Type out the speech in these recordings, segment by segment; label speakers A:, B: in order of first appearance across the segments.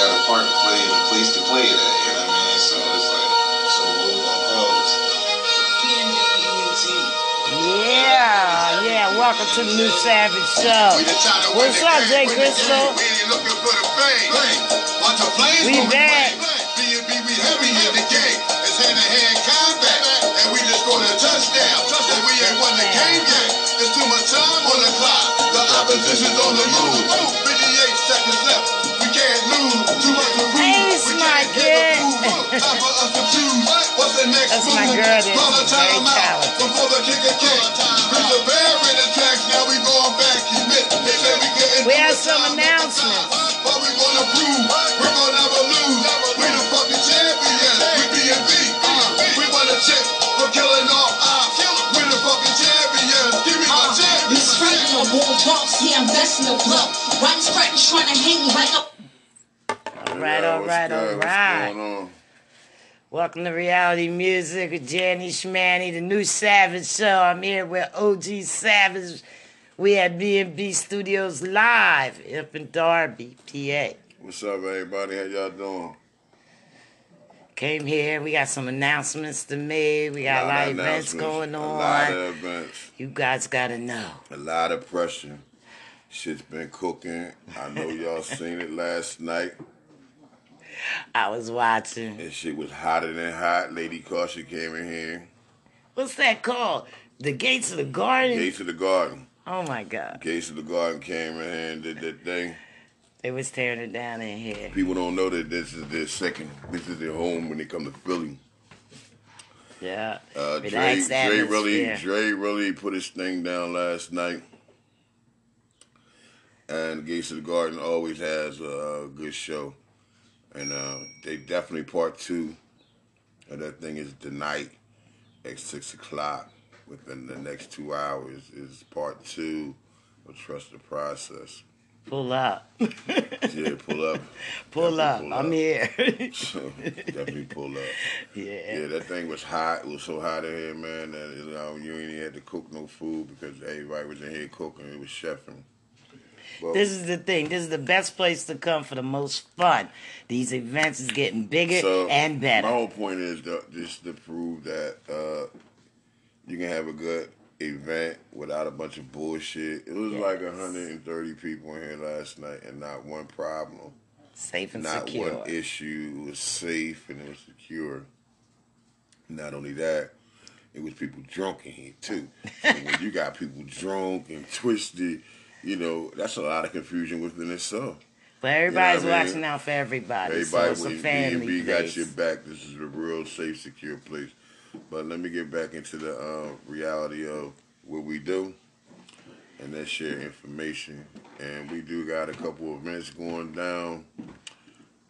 A: got a part to play and a place to play it at. You know what I mean? So it's like, so what we gonna call this?
B: Yeah, yeah. Welcome to the new Savage Show. What's up, Jay Crystal? We back.
C: B&B, we heavy in the game. It's hand-to-hand combat. And we just scored a touchdown. And we ain't won the game yet. There's too much time on the clock. The opposition's on the move. 58 seconds left. We can't lose. Too much to prove.
B: Hey,
C: We can't get approved. Time for us to choose. What's the next
B: That's my girl there.
C: Call a
B: She's very talented.
C: Before the kicker kick. Bring the bear in the tracks. Now we going back. Commit. They say we getting
B: We have some announcements.
C: What we gonna prove? We're gonna never lose. We the fucking champions. We B&B. Uh, we won a chip for killing off ops. We the fucking champions. Give me my uh,
D: You spreading the
C: championship.
D: wall drops, yeah, I'm vesting the blow. Right scratch trying to hang me like a
B: All right, all right, all right.
C: On?
B: Welcome to Reality Music with Jenny Schmanny, the new Savage Show. I'm here with OG Savage. We at B&B Studios live up in Darby, PA.
C: What's up, everybody? How y'all doing?
B: Came here, we got some announcements to make. We got a lot of events going
C: A lot
B: on.
C: of events.
B: You guys gotta know.
C: A lot of pressure. Shit's been cooking. I know y'all seen it last night.
B: I was watching.
C: And shit was hotter than hot. Lady Caution came in here.
B: What's that called? The Gates of the Garden?
C: Gates of the Garden.
B: Oh my God.
C: Gates of the Garden came in here and did that thing.
B: They was tearing it down in here.
C: People don't know that this is their second. This is their home when they come to Philly.
B: Yeah.
C: Uh, Dre, Dre really. Dre really put his thing down last night. And Gates of the Garden always has a, good show, and uh, they definitely part two. And that thing is tonight at six o'clock. Within the next two hours is part two of Trust the Process.
B: Pull up.
C: Yeah, pull up.
B: Pull
C: Definitely
B: up.
C: pull
B: I'm here.
C: So, definitely pull up.
B: yeah.
C: Yeah, that thing was hot. It was so hot in here, man, that you know you ain't even had to cook no food because everybody was in here cooking. It was chefing.
B: This is the thing. This is the best place to come for the most fun. These events is getting bigger
C: so
B: and better.
C: My whole point is to, just to prove that uh, you can have a good event without a bunch of bullshit. It was
B: Yes.
C: like 130 people in here last night, and not one problem,
B: Safe and
C: not
B: secure.
C: one issue. It was safe and it was secure. Not only that, it was people drunk in here too. When you got people drunk and twisted, you know that's a lot of confusion within itself.
B: But everybody's
C: what I mean?
B: watching out for everybody. so
C: Everybody
B: it's a family
C: B&B got your back. This is a real safe, secure place. But let me get back into the uh, reality of what we do, and that's share information. And we do got a couple of events going down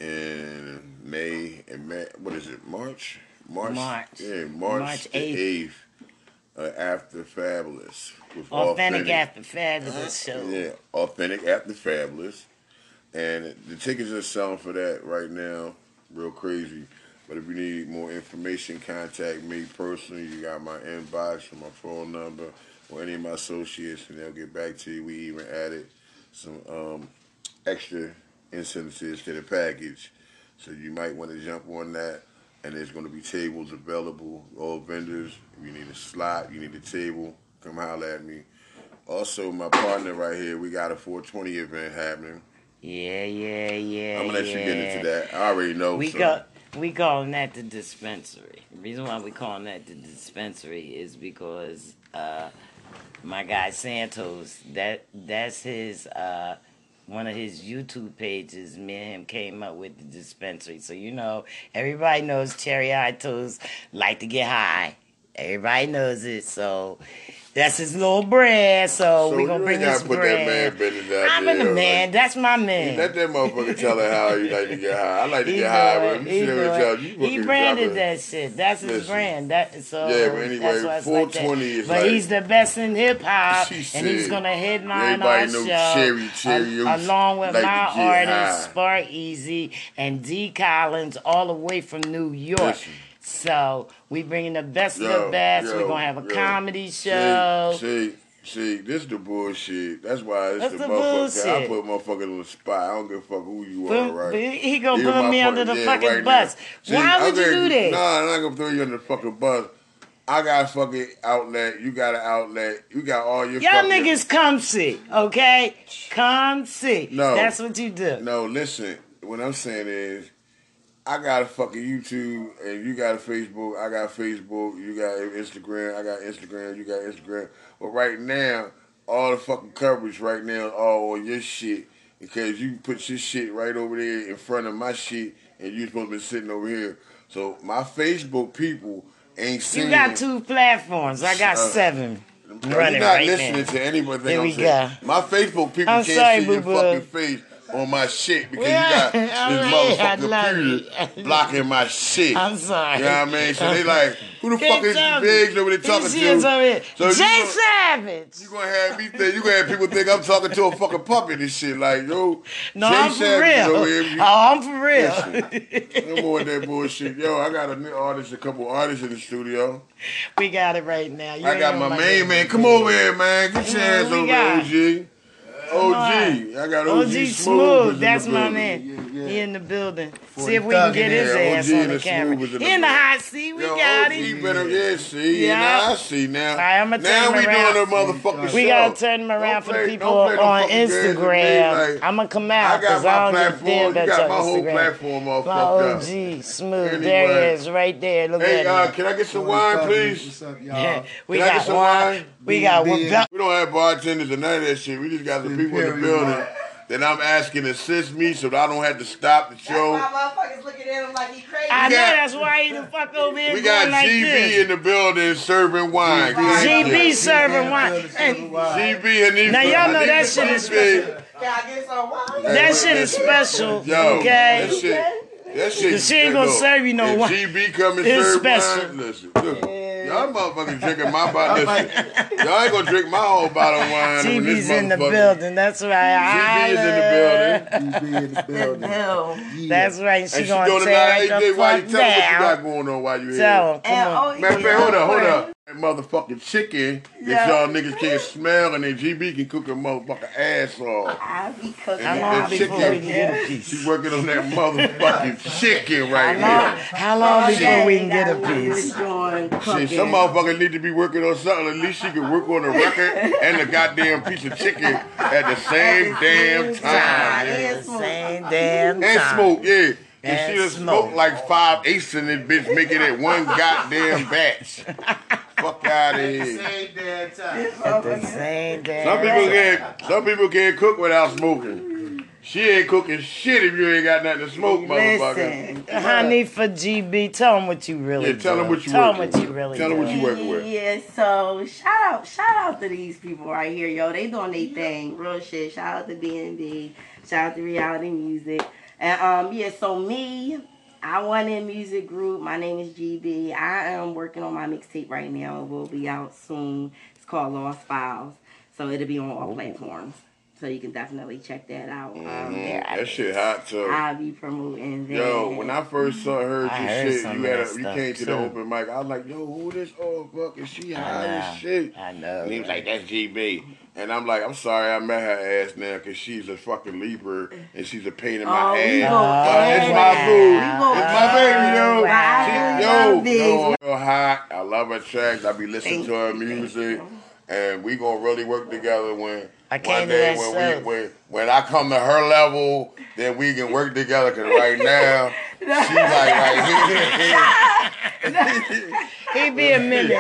C: in May and May. What is it? March. March.
B: March.
C: Yeah, March,
B: March
C: the
B: 8th.
C: Uh, after Fabulous with
B: Authentic after fabulous show.
C: yeah, authentic after fabulous, and the tickets are selling for that right now, real crazy. But if you need more information, contact me personally. You got my inbox or my phone number, or any of my associates, and they'll get back to you. We even added some um, extra incentives to the package, so you might want to jump on that. And there's going to be tables available. All vendors. If you need a slot, you need a table. Come holler at me. Also, my partner right here, we got a 420 event happening.
B: Yeah, yeah, yeah.
C: I'm gonna let you get into that. I already know.
B: We
C: so.
B: got we calling that the dispensary. The reason why we calling that the dispensary is because uh, my guy Santos that that's his uh, one of his YouTube pages. Me and him came up with the dispensary. So you know everybody knows Cherry Itos like to get high. Everybody knows it. So. That's his little brand, so,
C: So
B: we gonna bring his
C: put that man out
B: I'm in the
C: like-
B: man. That's my man.
C: Let that motherfucker tell her how he like to get high. I like to
B: He
C: get high, but you
B: He,
C: see
B: do
C: what
B: it.
C: y'all-
B: he branded that shit. That's his
C: Listen.
B: brand. That so
C: Yeah, but anyway,
B: that's why it's like
C: 420 is
B: But
C: like-
B: he's the best in hip hop, and he's gonna headline our show
C: Cherry, Cherry Oaks
B: along with
C: like
B: my artists
C: high.
B: Spark Easy and D Collins, all the way from New York.
C: Listen.
B: So we bringing the best of the best.
C: yo,
B: We're gonna have a
C: yo.
B: comedy show.
C: See, See, this the bullshit. That's why it's
B: That's
C: the,
B: the
C: motherfucker. I put motherfucker on the spot. I don't give a fuck who you are, right?
B: he gonna
C: Even
B: put me under the fucking
C: right
B: bus.
C: See,
B: Why would you do that?
C: Nah, I'm not gonna throw you under the fucking bus. I got a fucking outlet. You got an outlet. You got all your
B: Y'all niggas come see, okay? Come see.
C: No.
B: That's what you do.
C: No, listen. What I'm saying is, I got a fucking YouTube, and you got a Facebook. I got Facebook. You got Instagram. I got Instagram. You got Instagram. But right now, all the fucking coverage right now is all on your shit because you put your shit right over there in front of my shit, and you supposed to be sitting over here. So my Facebook people ain't seeing.
B: You got two platforms. I got
C: Uh,
B: seven.
C: You're not
B: right
C: listening
B: now.
C: to anybody.
B: Here
C: I'm
B: we
C: saying.
B: go.
C: My Facebook people
B: I'm
C: can't
B: sorry,
C: see your fucking face on my shit because
B: Yeah,
C: you got this
B: right,
C: motherfucking computer blocking my shit.
B: I'm sorry.
C: You know what I mean? So they like, who the fuck is
B: tell me.
C: Biggs over there talking to?
B: here.
C: So
B: Jay
C: you gonna,
B: Savage.
C: you gonna have me think you gonna have people think I'm talking to a fucking puppet and shit. Like, yo,
B: No,
C: Jay
B: I'm for
C: Savage is
B: real.
C: over here.
B: Oh, I'm for real.
C: No more of that bullshit. Yo, I got a new artist, a couple artists in the studio.
B: we got it right now. You
C: I got my main man. Come over here, man. Get your hands over OG. OG. I got OG,
B: OG
C: Smooth.
B: Smooth, that's my
C: building.
B: man.
E: Yeah, yeah.
B: He in the building. See if we can get his
C: there.
B: ass
C: OG
B: on the
C: the
B: camera.
C: In the
B: He in the hot seat. We
C: Yo,
B: got
C: OG
B: him.
C: better, yeah, see,
B: Yeah.
C: yeah, I see now.
B: right, I'ma turn
C: now
B: him
C: we
B: around.
C: doing a motherfucking
B: We
C: show.
B: gotta turn him around
C: Don't
B: for the people
C: don't play no
B: on
C: fucking games with me,
B: Instagram.
C: like,
B: I'ma come out because I don't give a damn
C: platform. You
B: about
C: got
B: your
C: my whole
B: Instagram.
C: platform all
B: My
C: fucked up.
B: OG, smooth.
C: Anyway.
B: There he is, right there. Look
C: Hey,
B: at
C: uh,
B: him.
C: can I get some wine, please?
E: What's up, y'all?
B: we
C: Can I get
B: got
C: some wine?
B: We got one.
E: Beer.
C: We don't have bartenders or none of that shit. We just got the people in the building
E: wine.
C: that I'm asking to assist me so that I don't have to stop the
F: That's
C: show.
F: why motherfuckers looking at him like he crazy.
B: I know
C: got-
B: that's why he the fuck over here
C: We got
B: going like
C: GB
B: this.
C: in the building serving wine.
B: GB serving wine.
E: serving wine.
C: GB and these
B: Now, y'all know that shit is
C: special.
F: Can I get some wine?
B: that shit is special,
C: Yo,
B: okay?
C: that shit, that shit.
B: Cause she ain't gonna
C: look,
B: serve you no
C: if
B: wine.
C: GB come and
B: It's
C: serve
B: special.
C: wine, listen, look, y'all motherfuckers drinking my bottle. Listen, y'all ain't gonna drink my whole bottle of wine. when this
B: TV's in the building. That's right.
C: GB is in the building.
E: You be in the building.
F: Hell.
E: Yeah.
B: That's right. She
C: And she
B: gonna
C: doing it
B: tear
C: now.
B: it the
C: why you
B: fuck
C: tell me what you got going on while you here?
B: Tell him. Come
F: And,
B: on.
F: oh,
C: Man, hold up, hold
F: yeah.
C: up. That motherfucking chicken that y'all niggas can't smell and then GB can cook a motherfucking ass off.
F: I be cooking.
B: How long
C: that
B: before
C: chicken-
B: we can get a piece?
C: She working on that motherfucking chicken right
B: How long,
C: now.
B: how long before we can get a piece?
C: Shit, some motherfuckers need to be working on something. At least she can work on the record and the goddamn piece of chicken at the same damn time.
F: Yeah.
B: The same damn
C: And
B: time.
C: smoke, yeah. And
B: And
C: she done
B: smoke.
C: smoked like five eighths in this bitch, making it one goddamn batch. Fuck out of here.
E: Same damn time.
B: At the same damn
C: Some people can't. Some people can't cook without smoking. She ain't cooking shit if you ain't got nothing to smoke, motherfucker.
F: Listen.
B: Honey for GB, tell them what you really
C: Yeah, tell
B: do.
C: them what you
B: Tell them what you really
C: Tell them what you working with.
F: Yeah, so shout out, shout out to these people right here, yo. They doing their thing, real shit. Shout out to BNB, shout out to Reality Music, and um, yeah. So me, I won in music group. My name is GB. I am working on my mixtape right now. It will be out soon. It's called Lost Files, so it'll be on all platforms. So you can definitely check that out. Um,
C: Mm, that shit hot too.
F: I'll be promoting that.
C: Yo, when I first saw heard
B: I
C: your
B: heard
C: shit,
B: some
C: you had a, you
B: stuff,
C: came to the open mic. I was like, yo, who this? old fuck, is she hot
B: I know.
C: as shit?
B: I know.
C: And he was like, that's GB. And I'm like, I'm sorry I met her ass now because she's a fucking Libra and she's a pain in my
F: Oh,
C: ass.
F: go
C: But it's my boo. It's my baby, yo.
F: Wow.
C: She- yo, yo, yo, hot. I love her tracks. I be listening
F: Thank
C: to her music.
F: you.
C: And we gonna really work together when
B: I
C: one day when we when, when I come to her level, then we can work together. Cause right now she's like right here.
B: He be a minute.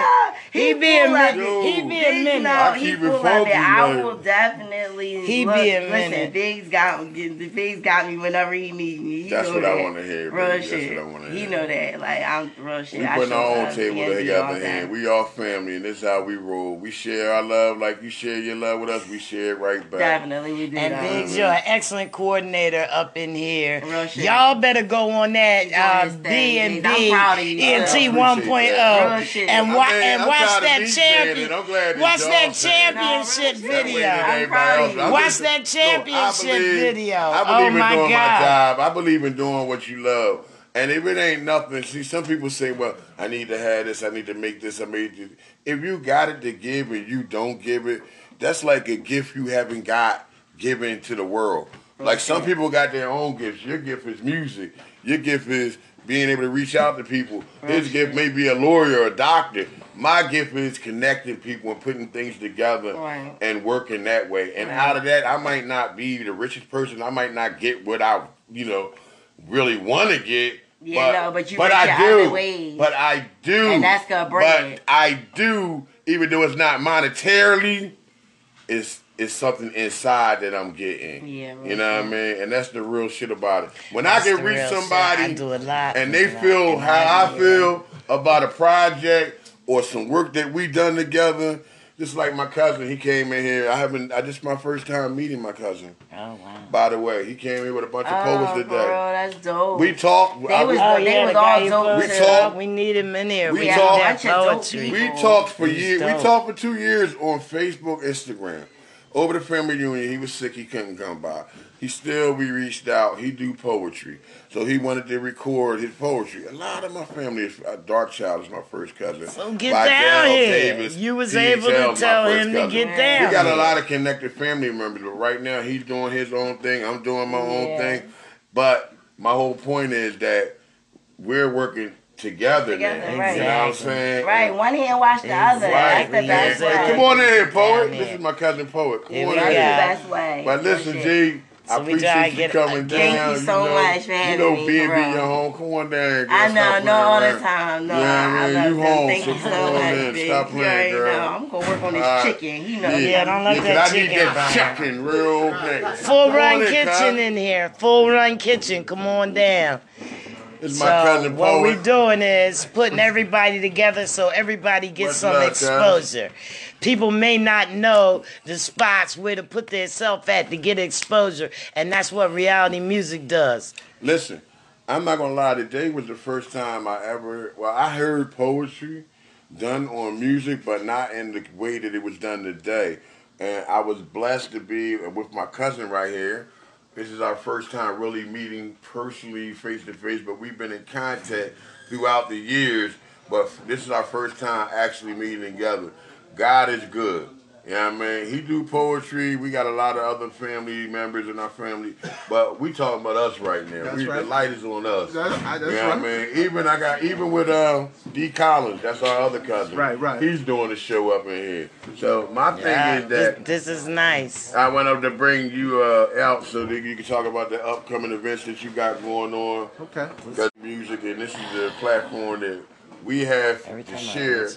B: He be a minute.
C: it.
B: He be a minute.
F: now, he
C: keep it
F: full of. I will definitely.
B: He
F: look,
B: be a minute.
F: listen,
B: minute.
F: Biggs got me. Biggs got me whenever he need me. He
C: That's
F: know
C: what I
F: that.
C: wanna hear,
F: Real
C: baby. That's
F: shit.
C: what I wanna hear.
F: He know that. Like I'm real shit.
C: We
F: I
C: putting our own table together
F: the
C: here. We all family, and this is how we roll. We share our love like you share your love with us. We share it right back.
F: Definitely we do
B: And
F: that.
B: Biggs, you're an excellent coordinator up in here.
F: Real shit.
B: Y'all better go on that
F: He
B: uh, B and
F: Biggs.
B: B
F: proud of you,
B: ENT
F: sir.
B: 1.0
F: Real shit.
B: and
C: I
B: wa- and watch that champion.
C: it. I'm glad it's
B: Watch that championship
F: No, real shit.
B: video.
F: I'm proud of you.
C: I
B: Watch that championship
C: believe-
B: video.
C: I believe
B: Oh
C: in doing my job. I believe in doing what you love. And if it ain't nothing, see, some people say, "Well, I need to have this. I need to make this. I made it." If you got it to give and you don't give it, that's like a gift you haven't got given to the world. Like some people got their own gifts. Your gift is music. Your gift is being able to reach out to people. His gift may be a lawyer or a doctor. My gift is connecting people and putting things together
F: Right.
C: and working that way. And out of that, I might not be the richest person. I might not get what I, you know, really want to get.
F: Yeah, no, but you
C: but I do.
F: ways.
C: But I do.
F: And that's good bread.
C: But I do, even though it's not monetarily, it's it's something inside that I'm getting.
F: Yeah,
C: You know what I mean? And that's the real shit about it. When
B: That's
C: I can reach somebody
B: I do a lot
C: and they feel
B: And
C: how I
B: I-
C: feel about a project or some work that we done together, just like my cousin, he came in here. I haven't I just my first time meeting my cousin.
B: Oh wow.
C: By the way, he came in with a bunch of
F: Oh,
C: poets
F: for real,
C: today.
F: that's dope.
C: We talked.
F: They
C: I
F: was-
C: was-
B: Oh
F: They
B: yeah,
F: was
B: the
F: all
B: guy you
F: dope
B: posted
C: too.
B: We need him in here.
C: We
B: We,
C: talk-
B: talk
F: a
B: that
F: bunch of dope
B: poetry.
F: people.
C: We talked for years. We talked for two years on Facebook, Instagram. Over the family reunion, he was sick. He couldn't come by. He still we reached out. He do poetry, so he wanted to record his poetry. A lot of my family is uh, Dark Child is my first cousin.
B: So get down here.
C: Davis,
B: you was able to tell him to
C: cousin.
B: get down.
C: We got a lot of connected family members, but right now he's doing his own thing. I'm doing my own thing. But my whole point is that we're working together,
F: Together,
C: now.
F: right.
C: You know what I'm saying?
F: right, one hand wash the other.
C: Right,
F: That's the best
B: exactly.
F: way.
C: Come on in here, poet.
B: Down
C: This
B: here.
C: is my cousin, poet. Come
B: Here
C: on
B: we
C: in
F: That's
C: here.
F: the best way.
C: But listen,
F: Real shit.
C: G, I
B: So we try
C: appreciate you
B: get-
C: coming
B: Thank
F: you so
C: know,
F: much for having
C: You know,
F: me,
C: B&B your home. Come on down girl.
F: I know,
C: Stop
F: no, all the time. No,
C: Yeah,
F: I,
C: man,
F: I love
C: you
F: them.
C: home,
F: Thank
C: so
F: you
C: come
F: so
C: on
F: much,
C: in.
F: bitch.
C: Stop playing,
F: already
C: girl.
F: know. I'm gonna work on this
C: All right.
F: chicken. You know.
B: Yeah, I don't let
C: Yeah, 'cause
B: that
C: I need
B: chicken
C: that
B: burn.
C: chicken real quick.
B: Full
C: Come
B: run
C: on in,
B: kitchen in here. Full run kitchen. Come on down.
C: Is
B: So
C: my cousin,
B: what
C: poet.
B: we doing is putting everybody together so everybody gets
C: What's
B: some
C: up,
B: exposure. People may not know the spots where to put themselves at to get exposure, and that's what reality music does.
C: Listen, I'm not gonna lie. Today was the first time I ever. Well, I heard poetry done on music, but not in the way that it was done today. And I was blessed to be with my cousin right here. This is our first time really meeting personally, face to face. But we've been in contact throughout the years. But this is our first time actually meeting together. God is good. You know what I mean? He do poetry. We got a lot of other family members in our family, but we talking about us right now.
E: That's
C: we, The light is on us.
E: That's- I- that's
C: you know I
E: right.
C: mean? Even I got even with uh, D Collins. That's our other cousin.
E: Right, right.
C: He's doing the show up in here. So my thing
B: Yeah,
C: is that
B: this, this is nice.
C: I went up to bring you uh, out so that you can talk about the upcoming events that you got going on.
E: Okay.
C: Got music, and this is the platform that we have
B: Every
C: to share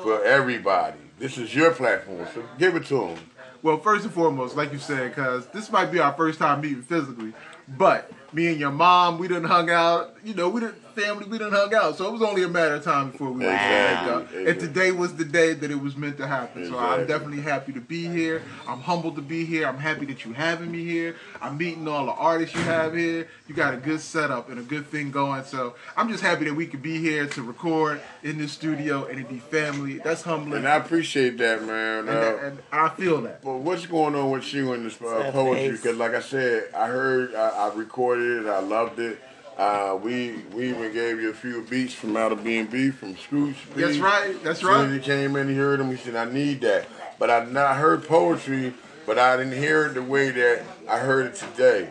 C: for everybody. This is your platform, so give it to them.
E: Well, first and foremost, like you said, because this might be our first time meeting physically, but me and your mom, we done hung out. You know, we didn't family, we didn't hung out. So it was only a matter of time before we were
C: Exactly,
E: up. And
C: exactly.
E: today was the day that it was meant to happen. So I'm definitely happy to be here. I'm humbled to be here. I'm happy that you having me here. I'm meeting all the artists you have here. You got a good setup and a good thing going. So I'm just happy that we could be here to record in this studio and it be family. That's humbling.
C: And I appreciate that, man.
E: and,
C: Uh,
E: and I feel that.
C: But what's going on with you in this uh, poetry? Because, like I said, I heard, I, I recorded it, I loved it. Uh, we we even gave you a few beats from out of B&B from Scrooge.
E: That's right. That's
C: As soon as
E: right.
C: he came in, he heard him. He said, "I need that." But I not heard poetry, but I didn't hear it the way that I heard it today.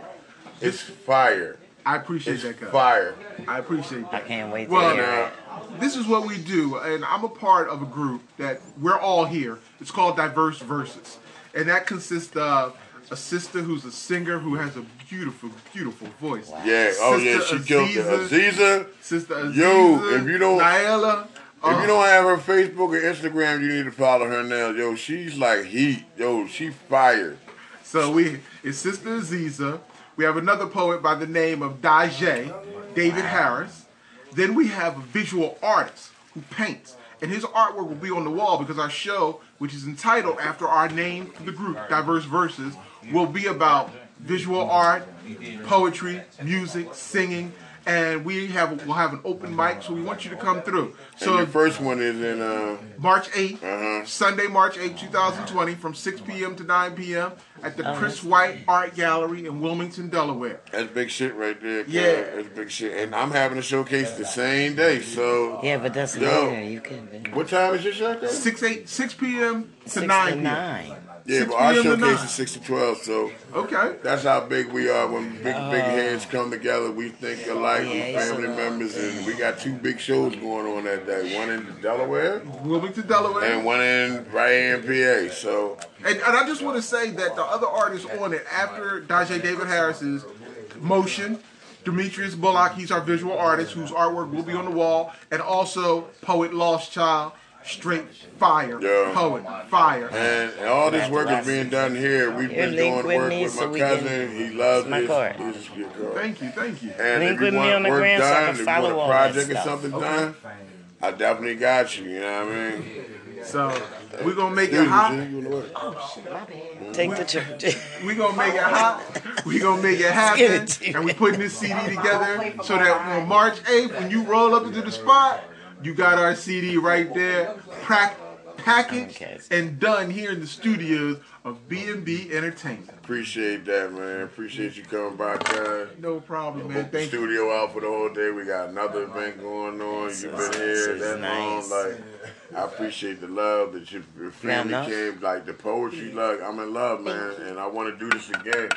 C: It's fire.
E: I appreciate
C: It's
E: that, guy.
C: fire.
E: I appreciate that.
B: I can't wait to
E: Well,
B: hear
C: Now,
B: it.
E: This is what we do, and I'm a part of a group that we're all here. It's called Diverse Verses, and that consists of a sister who's a singer who has a beautiful, beautiful voice.
C: yeah. Oh yeah, she
E: Sister
C: killed it.
E: Aziza.
C: Aziza.
E: Sister Aziza,
C: Yo, if you don't-
E: Naila,
C: If
E: uh,
C: you don't have her Facebook or Instagram, you need to follow her now. Yo, she's like heat. Yo, she fire.
E: So we it's Sister Aziza. We have another poet by the name of Daje, David Harris. Then we have a visual artist who paints. And his artwork will be on the wall because our show, which is entitled after our name for the group, Diverse Verses, will be about visual art, poetry, music, singing, and we have we'll have an open mic, so we want you to come through.
C: So
E: So
C: the first one is in uh,
E: March 8th,
C: Uh-huh.
E: Sunday, March 8th, 2020, from 6 p.m. to 9 p.m. at the Chris White Art Gallery in Wilmington, Delaware.
C: that's big shit right there. kid.
E: Yeah.
C: that's big shit. And I'm having a showcase the same day. So
B: Yeah, but that's
C: Yo.
B: later. You can
C: what time is your showcase?
E: 6 8 6 p.m. to
B: six
E: 9
B: to
E: p.m.
B: nine.
C: Yeah, but our showcase is six to twelve. So
E: Okay.
C: that's how big we are. When big big uh, heads come together, we think alike.
B: Yeah,
C: we family
B: a-
C: members, and we got two big shows going on that day. One in Delaware
E: Wilmington, Delaware.
C: and one in right here in PA. So
E: And, and I just want to say that the other artists on it, after Dajay David Harris's motion, Demetrius Bullock, he's our visual artist whose artwork will be on the wall, and also poet Lost Child, straight fire
C: Yeah.
E: poet, fire.
C: And, and all this work is being done here. We've
B: Here,
C: been doing
B: with
C: work
B: me
C: with my
B: we
C: cousin.
B: can-
C: he loves
B: my
C: this.
B: card.
C: This is your card.
E: Thank you, thank you.
C: And
B: Link
C: if you
B: with me
C: want
B: on the
C: work
B: gram so I
C: done,
B: can
C: if you want a project or
B: stuff.
C: something done, I definitely got you. You know what I mean?
E: So we're gonna make it hot.
C: G, you know what?
B: Take the church.
E: We're gonna make it hot. We're gonna make it happen.
B: it to me.
E: And we're putting this CD together so that on March 8th, when you roll up into the spot, you got our CD right there, prac- packaged and done here in the studios of B&B Entertainment.
C: Appreciate that, man. Appreciate you coming by, guys.
E: No problem, man.
C: Booked the
E: Thank you.
C: studio out for the whole day. We got another event going on. You've been here that
B: nice.
C: long. Like, I appreciate the love that your, your family came. Like the poetry, like I'm in love, man, and I want to do this again.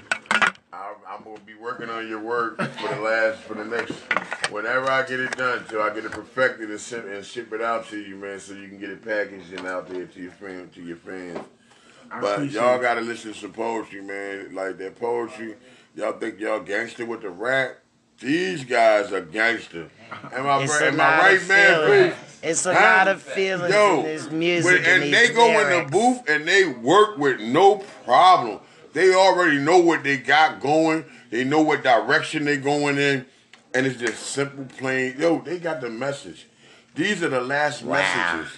C: I, I'm gonna be working on your work for the last, for the next, whenever I get it done, till I get it perfected and, send, and ship it out to you, man, so you can get it packaged and out there to your fam, to your fans.
E: I
C: But y'all gotta listen to some poetry, man. Like that poetry, y'all think y'all gangster with the rap? These guys are gangster. Am I,
B: It's
C: am I right, man? Please.
B: It's a
C: Huh?
B: lot of feelings
C: Yo,
B: in this music
C: when-
B: and,
C: and they go in the booth and they work with no problem. They already know what they got going. They know what direction they're going in, and it's just simple, plain. Yo, they got the message. These are the last
B: Wow.
C: messages.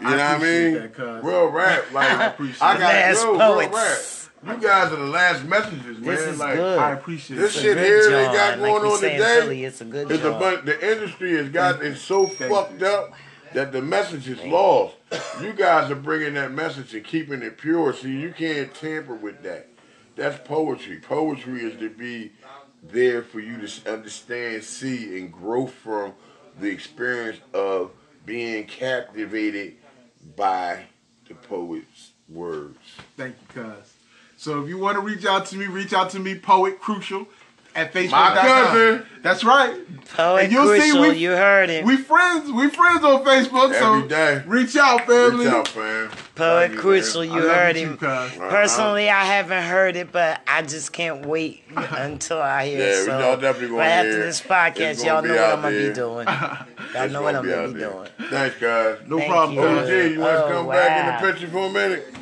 C: You
E: I
C: know what I mean?
E: that, cuz.
C: real rap, like I,
E: appreciate
C: got
B: The last
C: yo,
B: poets.
C: real rap. You guys are the last messages, man.
B: This is
C: like
B: good.
E: I appreciate
C: this
E: it.
C: shit
B: Good
C: here they got going
B: we
C: on today.
B: Philly, it's a good
C: It's a
B: job.
C: bunch. The industry has got it's so fucked up that the message is lost. You guys are bringing that message and keeping it pure. See, you can't tamper with that. That's poetry. Poetry is to be there for you to understand, see, and grow from the experience of being captivated by the poet's words.
E: Thank you, cuz. So if you want to reach out to me, reach out to me, Poet Crucial, at Facebook.
C: My cousin.
E: That's right.
B: Poet
E: And you'll see
B: Crucial,
E: we-
B: you heard it.
E: We friends. We friends on Facebook. so
C: Every day.
E: reach out, family.
C: Reach out, fam.
B: Poet
C: Love you,
B: Crucial, you heard him.
E: Uh-huh.
B: Personally, I haven't heard it, but I just can't wait until I hear
C: Yeah,
B: it.
C: we
B: So,
C: y'all definitely gonna
B: but after
C: hear
B: this podcast, y'all know what I'm gonna be doing. Y'all know what I'm gonna be doing.
C: Thanks, guys.
E: No
B: Thank
E: problem,
B: you.
E: cuz.
C: OG, you want to
B: Oh,
C: come back in the picture for a minute?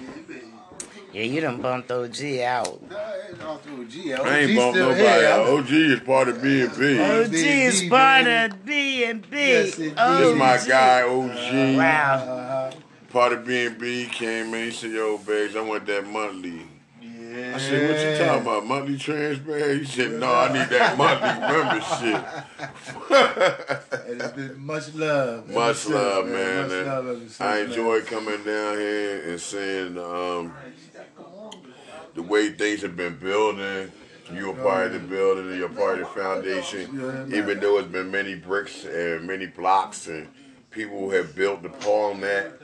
B: Yeah, you done bumped OG out.
C: I ain't bumped nobody out. OG is part of B and B.
B: OG is part of B and B.
G: Yes, indeed.
C: This my guy, OG.
B: Wow.
C: Part of B and B came in. He said, "Yo, babes, I want that monthly."
G: Yeah.
C: I said, "What you talking about? Monthly transfer?" He said, "No, I need that monthly membership."
G: And it's been much love.
C: Much love, man.
G: Much love
C: I enjoy coming down here and seeing um, the way things have been building. You are part of the building, you're part of the foundation. Even though it's been many bricks and many blocks, and people have built upon that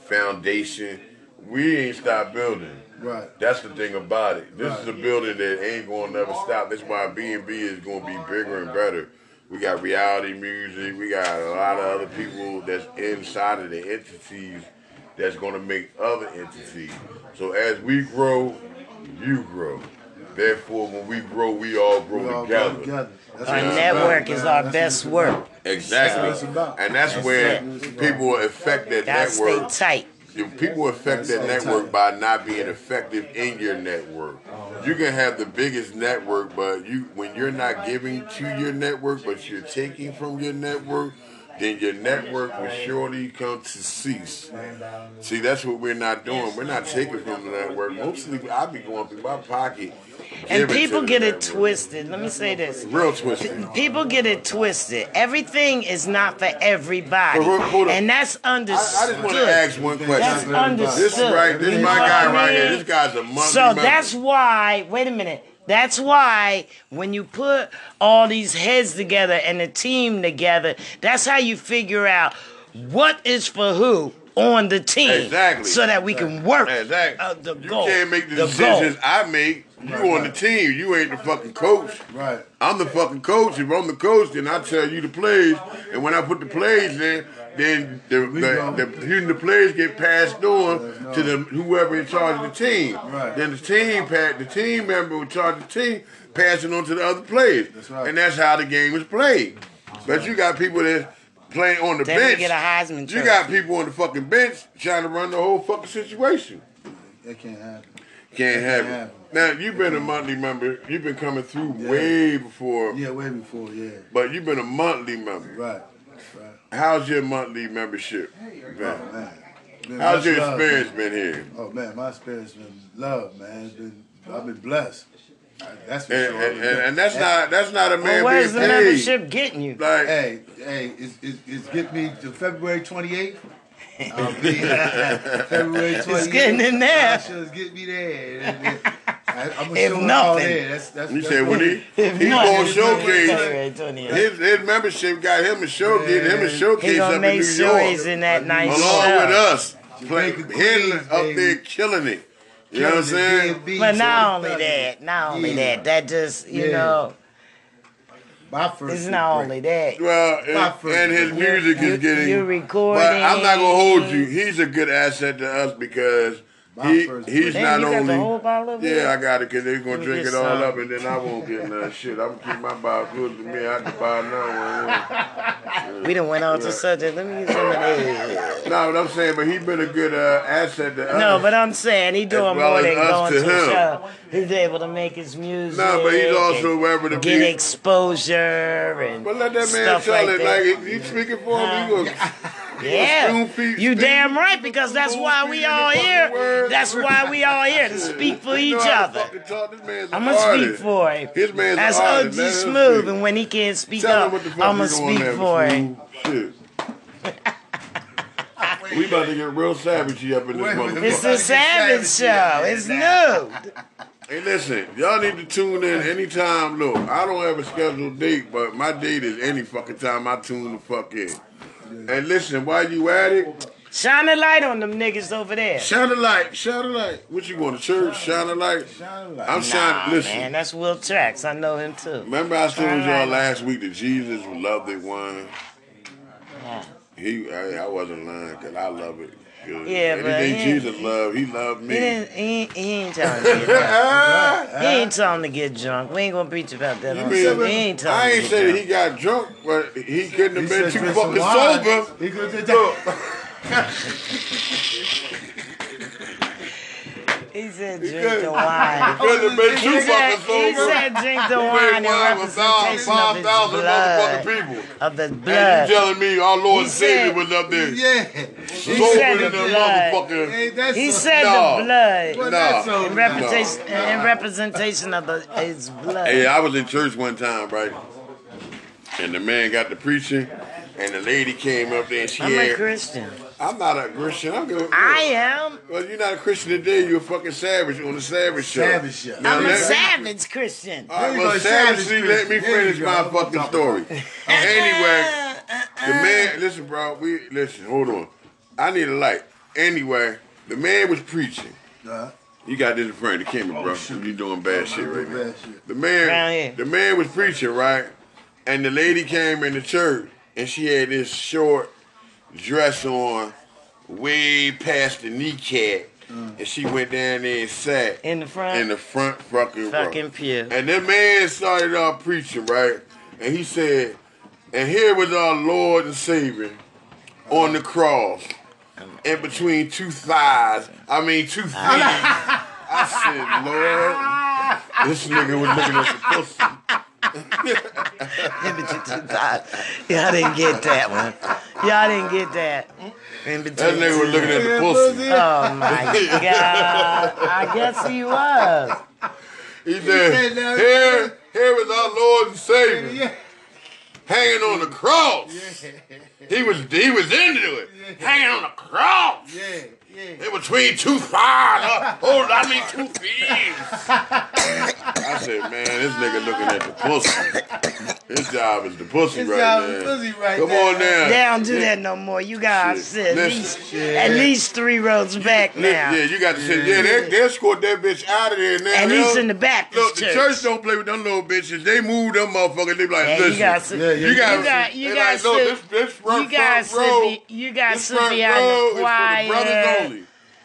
C: foundation, we ain't stopped building.
G: Right.
C: That's the thing about it. This is a building that ain't gonna never stop. That's why B and B is gonna be bigger and better. We got reality music. We got a lot of other people that's inside of the entities that's gonna make other entities. So as we grow, you grow. Therefore, when we grow, we all grow
G: We all
C: together.
G: go together.
B: Our network
G: about,
B: is
G: man.
B: our
G: That's
B: best work.
C: Exactly.
G: it's.
C: And that's
B: That's
C: where
G: it.
C: people affect that
B: Gotta stay
C: network.
B: tight.
C: If people affect that
G: That's so
C: network by not being effective in your network. You can have the biggest network, but you when you're not giving to your network, but you're taking from your network, then your network will surely come to cease. See, that's what we're not doing. We're not taking from the network. Mostly, I be going through my pocket.
B: And people
C: the
B: get it twisted. Let me say this.
C: Real twisted.
B: People get it twisted. Everything is not for everybody.
C: But hold- hold on.
B: And that's
C: I, I just want to ask one
B: That's
C: question.
B: understood.
C: This is right. This is my guy right here. This guy's a monthly
B: So that's why, wait a minute. That's why when you put all these heads together and a team together, that's how you figure out what is for who on the team.
C: Exactly.
B: So that we can work
C: Exactly.
B: uh, the
C: you
B: goal.
C: can't make the,
B: the
C: decisions
B: goal.
C: I make. You on the team. You ain't the fucking coach.
G: Right.
C: I'm the fucking coach. If I'm the coach, then I tell you the plays. And when I put the plays in, then the
G: We
C: the,
G: go.
C: the, the, the plays get passed on to the whoever in charge of the team.
G: Right.
C: Then the team pa- the team member in charge of the team passing on to the other players.
G: That's right.
C: And that's how the game is played. But you got people that playing on the
B: Then
C: bench.
B: get a Heisman
C: you got people on the fucking bench trying to run the whole fucking situation.
G: That can't happen.
C: Can't have
G: Yeah.
C: it. Now you've been a monthly member. You've been coming through
G: Yeah.
C: way before,
G: Yeah, way before, yeah.
C: but you've been a monthly member.
G: Right. Right.
C: How's your monthly membership
G: Oh,
C: been?
G: man. Been
C: How's your
G: love,
C: experience been here?
G: Oh man, my experience been love, man. It's been I've been blessed. That's for
C: And,
G: sure.
C: and, and, and that's not that's not a
B: Well,
C: man
B: where's
C: being
B: the
C: paid.
B: membership getting you?
C: Like
G: Hey, hey, it's, it's, it's get me to February 28th. I'll be February 28th.
B: getting in there.
G: I get me there. And- and- I, I'm gonna
B: If
G: show up
B: nothing.
G: all there. That's, that's,
C: you
G: that's
C: said when he
B: If
C: he
B: not,
C: gonna showcase his his membership got him a showcase him a
G: Yeah.
C: showcase
B: He gonna
C: up in New
B: sure
C: York
B: he's in that nice
C: along
B: show.
C: with us. Play,
G: Jamaica
C: hitting up
G: baby.
C: there killing it. You know what I'm saying?
B: But not only that, not only
G: Yeah.
B: that, that just you
G: Yeah.
B: know,
G: My first
B: it's not
G: great.
B: only that.
C: Well, and, and his music
B: you-
C: is getting.
B: You're recording.
C: But I'm not gonna hold you. He's a good asset to us because
G: My
C: he
G: first-
C: he's
B: Damn,
C: not
B: you got
C: only.
B: the whole bottle of it?
C: yeah, I got it because they're gonna drink
B: get
C: it all
B: some.
C: up and then I won't get none shit. I'm gonna keep my bottle close to me. I can buy another one.
B: We done went on to subject. Let me get some of that.
C: No, but I'm saying, but he's been a good uh, asset to us.
B: No, but I'm saying he doing
C: well
B: more than going
C: to
B: to, a
C: him.
B: show. He's able to make his music.
C: No, but he's also
B: and
C: wherever to
B: get
C: be.
B: exposure and
C: But let that man
B: stuff
C: tell
B: like
C: it.
B: that.
C: Like, if you speaking for him, you gonna.
B: Yeah, you damn right because that's why we all here. That's why we all here to speak for each
C: know how to
B: other.
C: fucking talk. This man's an
B: I'm gonna speak for him.
C: His man's
B: That's OG
C: artist. Let him
B: Smooth, and when he can't speak up,
C: what the fuck
B: I'm gonna speak for
C: Mr.
B: him.
C: We about to get real savagey up in this
G: Wait, wait,
C: motherfucker.
B: It's the Savage Show. It's new.
C: Hey, listen, y'all need to tune in anytime. Look, I don't have a scheduled date, but my date is any fucking time I tune the fuck in. And listen, while you at it,
B: Shine a light on them niggas over there.
C: shine a light, shine a light. What you going to church? Shine a light.
G: Shine a light.
C: I'm
B: Nah,
C: shining. Listen,
B: man, that's Will Tracks. I know him too.
C: remember I told
B: Shine
C: y'all last week that Jesus loved it one.
B: Yeah.
C: He, I, I wasn't lying because I love it. 'Cause
B: Yeah, but
C: anything
B: he-
C: Jesus love, he loved me.
B: He didn't. He, ain't- he ain't telling to get drunk. He ain't telling to get drunk. We ain't gonna preach about that
C: You
B: on
C: mean-
B: He ain't.
C: I ain't
B: get
C: say that he got drunk, but he couldn't have been too
G: drink some
C: fucking sober.
G: He could have
B: He said drink the wine.
C: He couldn't
B: He said, he said drink the
C: He made
B: wine in
C: wine with
B: representation of his blood.
C: people.
B: Of the
C: And you
B: blood.
C: telling me our Lord
B: He
C: Savior
B: said-
C: was up there
G: Yeah.
B: He
C: sober
B: said the
C: the
B: blood.
G: Hey,
B: He
G: so-
B: said
C: No.
B: the blood.
G: Well,
C: No.
G: that's so-
B: In in representation of the, his blood.
C: Hey, I was in church one time, right? And the man got the preaching, and the lady came up there and she
B: I'm a. Christian.
C: I'm not a Christian. I'm good.
B: I am.
C: Well, you're not a Christian today. You're a fucking savage on the Savage Show.
G: Savage Show.
C: Now,
B: I'm a
C: let-
B: savage Christian.
C: All right,
G: There you
C: well,
G: go, savage
C: savagely, let me
G: Christian. There you
C: finish my
G: That's what I'm
C: fucking
G: talking
C: story. anyway, the uh, uh, uh, man, listen, bro, we listen. Hold on, I need a light. Anyway, the man was preaching. Uh-huh.
G: Uh,
C: You got this in front of the camera, oh, bro. You doing bad shit right now.
G: shit.
C: The man, the man was preaching, right? And the lady came in the church, and she had this short dress on, way past the kneecap, and she went down there and sat
B: In the front.
C: in the front fucking row.
B: fucking pew.
C: And that man started off preaching, right? And he said, and here was our Lord and Savior on the cross, in between two thighs. I mean, two feet. I said, Lord, this nigga was looking at the pussy.
B: In between two thighs. Y'all didn't get that one. Y'all didn't get that. In between
C: That nigga was looking at the
G: Yeah,
C: pussy.
G: pussy.
B: Oh my god. I guess he was.
C: He
G: said
C: said,
G: that-
C: here, here is our Lord and Savior
G: Yeah.
C: hanging on the cross. He was he was into it. Hanging on the cross.
G: Yeah, yeah.
C: In between two thighs. Uh, hold I mean two thieves. I said, man, this nigga looking at the pussy. His job is the pussy
G: His
C: right
G: job
C: now.
G: is pussy right
C: Come
G: there.
C: on now.
B: They don't do that no more. You gotta sit at least,
G: Yeah.
B: at least three rows back
C: Li-
B: now.
C: Yeah, you got to sit. yeah, they, they escort that bitch out of there now.
B: At least in the Baptist
C: Look, the
B: church.
C: church don't play with them little bitches. They move them motherfuckers. They be like,
B: Yeah,
C: listen,
B: you gotta sit.
G: Yeah, yeah.
C: you got,
B: You got- you
C: they
B: gotta
C: like, no,
B: sit-
C: this, this front,
B: you gotta
C: front row,
B: sit. Be, you gotta
C: this
B: sit
C: front
B: behind
C: row
B: the
C: is for the brothers
B: choir.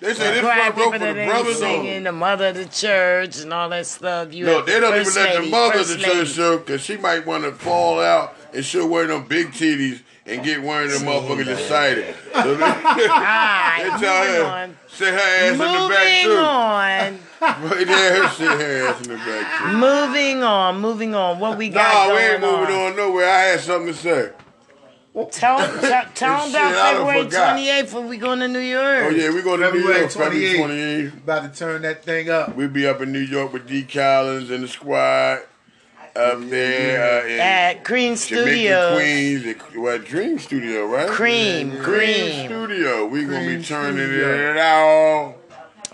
C: Only. They say this
B: choir
C: front row for the brothers
B: singing,
C: only.
B: the mother of the church and all that stuff. You
C: No, they don't even let
B: lady,
C: the mother of
B: first
C: the church
B: lady.
C: show because she might want to fall out and she'll wear them big titties and get one of them motherfuckers excited. So they,
B: Alright,
C: they tell
B: moving
C: her,
B: on.
C: sit her ass in the back
B: Moving
C: too.
B: on.
C: Right there, sit her ass in the back too.
B: Moving on. Moving on. What we got
C: Nah, we ain't moving on nowhere. I had something to say.
B: Tell, tell, tell them about
C: I
B: February 28th when we going to New York.
C: Oh yeah, we going to New
G: February
C: York February
G: 28th.
C: 28th.
G: About to turn that thing up.
C: We'll be up in New York with D. Collins and the squad up there uh,
B: At Cream
C: Jamaica,
B: Studios.
C: Queens. At, what Dream Studio, right?
B: Cream,
C: Dream
B: cream.
C: Studio. We gonna be turning
G: Studio.
C: it out.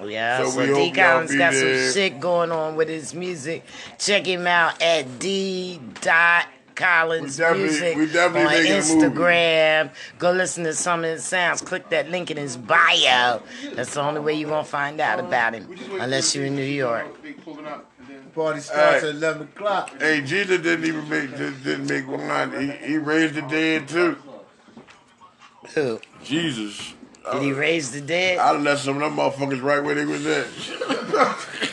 B: Yeah,
C: So
B: so, D Collins got
C: there.
B: some shit going on with his music. Check him out at D. Dot Collins
C: We
B: Music
C: we definitely
B: on
C: making a movie.
B: Instagram. Go listen to some of his sounds. Click that link in his bio. That's the only way you're gonna find out about him, unless you're in New York.
G: Party starts
C: Hey.
G: at 11 o'clock.
C: Hey, Jesus didn't even make just didn't make one. He, he raised the dead too.
B: Who
C: Jesus.
B: did he uh, raise the dead?
C: I left some of them motherfuckers right where they was at.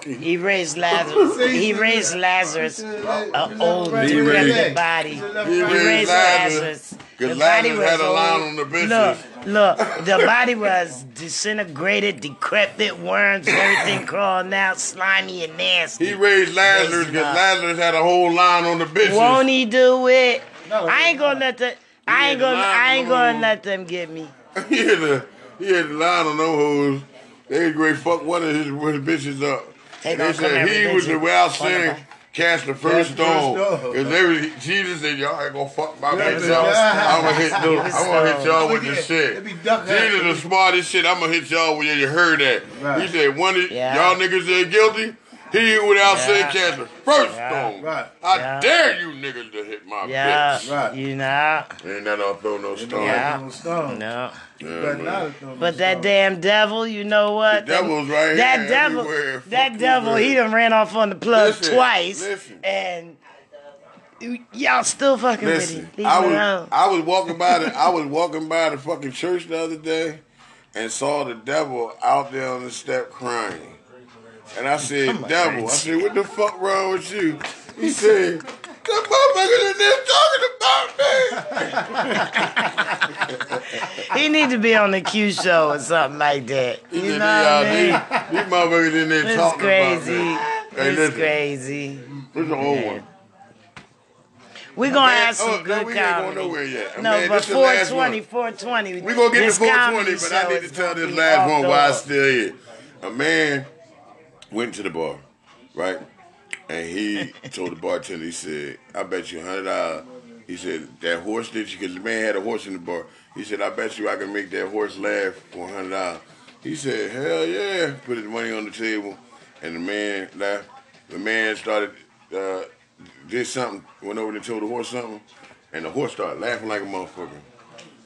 C: Fucking.
B: He raised Lazarus. He raised uh, Lazarus, an old
G: He
B: decrepit
G: raised-
B: body.
C: He
B: He
C: raised
B: raised
C: Lazarus.
B: Lazarus.
C: Because
B: The body
C: Lazarus had
B: was
C: a line on the bitches.
B: Look, look, the body was disintegrated, decrepit, worms, everything crawling out, slimy and nasty.
C: He raised Lazarus because. Lazarus had a whole line on the bitches.
B: Won't he do it?
G: No,
B: I ain't gonna let the. I ain't gonna. I ain't gonna
C: them.
B: let them get me.
C: he had a. he had the line on them hoes. They was great fuck one of his, his bitches up.
B: They
C: They said he was the
B: visit.
C: way Cast the first
G: Cast the first
C: stone.
G: stone.
C: Cause they was, Jesus said, y'all ain't gonna fuck my bitch up. I'm gonna hit
B: Give
C: the,
B: us
C: I'm gonna hit y'all with
G: Look
C: the
G: at-
C: shit.
G: be duck
C: Jesus
G: hunting.
C: the smartest shit. I'm gonna hit y'all when you heard that. He said, one of y'all niggas said guilty. He without
B: Yeah.
C: saying cast the first
B: Yeah.
C: stone.
G: Right.
C: I
B: Yeah.
C: dare you niggas to hit my
B: Yeah,
C: bitch.
G: Right.
B: you know,
C: Ain't that I'll throw no stone.
B: Yeah.
G: No stone.
B: no.
C: Yeah,
G: But not a- no
B: But that
G: stone.
B: damn devil, you know what?
C: The devil's right
B: that
C: here
B: devil,
C: everywhere.
B: that devil, he done ran off on the plug
C: Listen,
B: twice,
C: listen.
B: and y'all still fucking with him. Leave
C: I was
B: alone.
C: I was walking by the I was walking by the fucking church the other day and saw the devil out there on the step crying. And I said, Devil, I said, what the fuck wrong with you? He said, that motherfucker in there talking about me.
B: He need to be on the Q show or something like that.
C: He
B: You know what I
C: "Y'all,
B: mean?
C: these, motherfuckers in there
B: It's
C: talking
B: crazy.
C: about me. Hey,
B: It's
C: listen,
B: crazy.
C: this is an old one.
B: We're gonna
C: Man,
B: have some
C: oh, no,
B: good
C: we ain't going
B: comedy.
C: nowhere yet.
B: No,
C: Man,
B: but
C: this
B: 420, 420.
C: We're gonna get
B: this
C: to 420, but I need to tell this last one why I still here. A man went to the bar, right? And he told the bartender, he said, I bet you hundred dollars. He said, that horse did you, because the man had a horse in the bar. He said, I bet you I can make that horse laugh for hundred dollars. He said, hell yeah. Put his money on the table, and the man laughed. The man started, uh, did something, went over and told the horse something, and the horse started laughing like a motherfucker.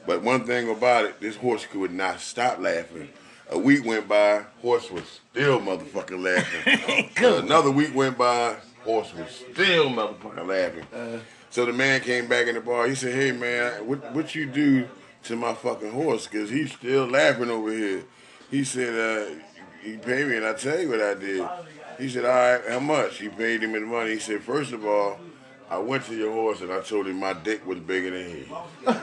C: But one thing about it, this horse could not stop laughing. A week went by, horse was still motherfucking laughing.
B: Cool.
C: Another week went by, horse was still motherfucking laughing. so the man came back in the bar. He said, "Hey man, what what you do to my fucking horse? Cause he's still laughing over here." He said, uh, "He paid me, and I tell you what I did." He said, "All right, how much?" He paid him the money. He said, first of all." I went to your horse and I told him my dick was bigger than his.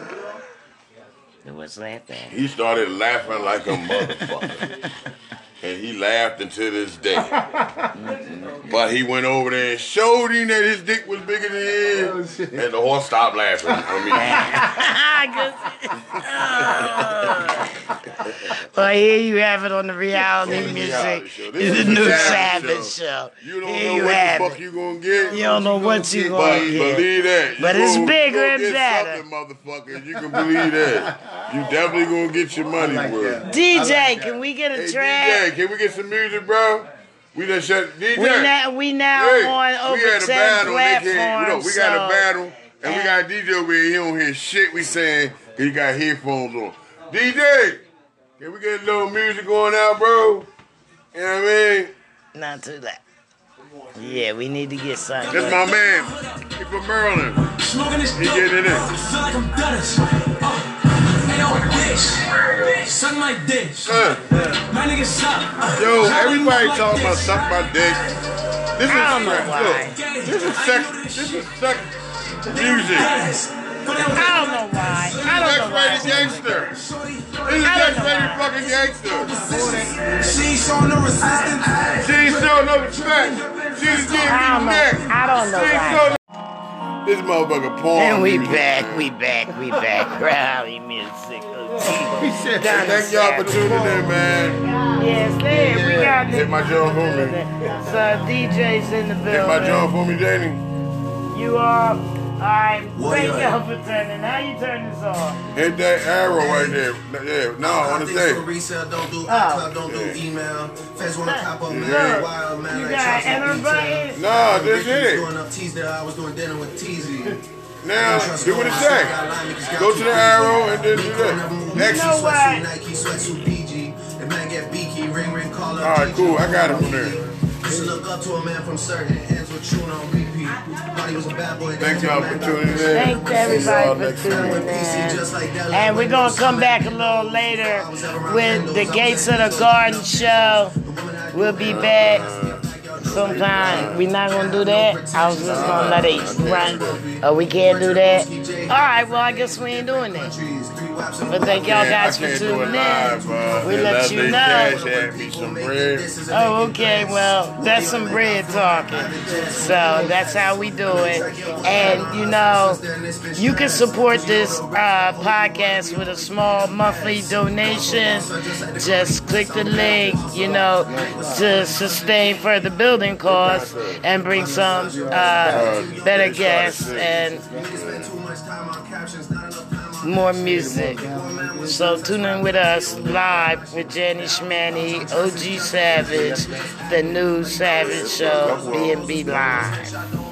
B: What's laughing?
C: He started laughing like a motherfucker. and he laughed until this day. but he went over there and showed him that his dick was bigger than his, oh, and the horse stopped laughing at me.
B: well, here you have it on the reality
C: On the
B: music.
C: reality show. This is
B: the new
C: Savage
B: Savage
C: Show.
B: show.
C: You don't
B: Here
C: know
B: you
C: what the fuck
B: it.
C: you gonna get.
B: You don't know what you
C: But
B: gonna get.
C: believe that.
B: But
C: You
B: it's
C: gonna-
B: bigger and
C: get
B: better.
C: something, motherfuckers. You can believe that. You definitely gonna get your money
G: like
C: worth.
G: that.
B: DJ, can we get a
C: Hey,
B: track?
C: DJ, can we get some music, bro? We done shut DJ.
B: We now we now
C: Hey,
B: on over
C: we had a
B: ten
C: battle. They can't, you know,
B: platforms.
C: we got a battle, and we got a DJ over here. He don't hear shit we saying. 'cause He got headphones on. DJ, can we get a little music going out, bro? You know what I mean?
B: Not too loud. Yeah, we need to get something.
C: That's my man. He from Maryland. He
H: dope.
C: getting it in.
H: Like I'm Dennis. Uh, hey, yo. Suck my dick.
C: Uh,
H: My nigga stop. Uh,
C: yo, everybody
H: like
C: talking about suck my dick. This is
B: I don't know why.
C: Look, this is sex. This is sex music.
B: I don't know why. I don't know why.
C: gangster. This is
B: I don't know
C: X-rated fucking gangster.
H: She showing no resistance.
C: She showing no respect.
B: She's getting
C: me neck.
B: I don't know why.
C: This motherfucker porn.
B: And we back, we back, we back. Rally music.
C: Thank y'all for tuning in, man.
B: Yes, there we got
C: Hit my joint for me.
B: So DJ's in the building.
C: Hit my joint for me, Danny.
B: You are. Alright, thank
H: yeah.
B: y'all for turning. How you turn this off?
C: Hit that arrow right there. Yeah, no, I want to say.
I: resale, don't do
B: Oh.
I: iCloud, don't do email. Feds wanna cop up, man.
C: Yeah.
I: Wild, man.
B: You
I: like
B: got
I: Charles and
B: everybody?
I: Detail.
C: Nah, this
I: Ricky was
C: it.
I: Doing up Teasdale, I was doing dinner with Teasy.
C: Now, do what it say. Go to the arrow and then do that. Exit.
B: know what?
I: Nike sweatsuit PG. The man get beaky, ring ring call up.
C: All right, cool. I got it from there.
I: Used to look up to a man from certain ends with on repeat. Thought he was a bad boy.
C: Thank y'all for tuning in.
B: Thank everybody for tuning in. And we're gonna come back a little later with the Gates of the Garden show. We'll be back sometime. We're not gonna do that. I was just gonna let it run. Oh, we can't do that. All right. Well, I guess we ain't doing that. But thank y'all guys for tuning
C: live,
B: in.
C: bro.
B: We let you know.
C: Cash had me some bread.
B: Oh, okay. Well, that's some bread talking. So that's how we do it. And you know, you can support this uh, podcast with a small monthly donation. Just click the link, you know, to sustain further building costs and bring some uh, better guests and more music. So tune in with us live with Jenny Schmanny, OG Savage, the new Savage Show, B&B Live.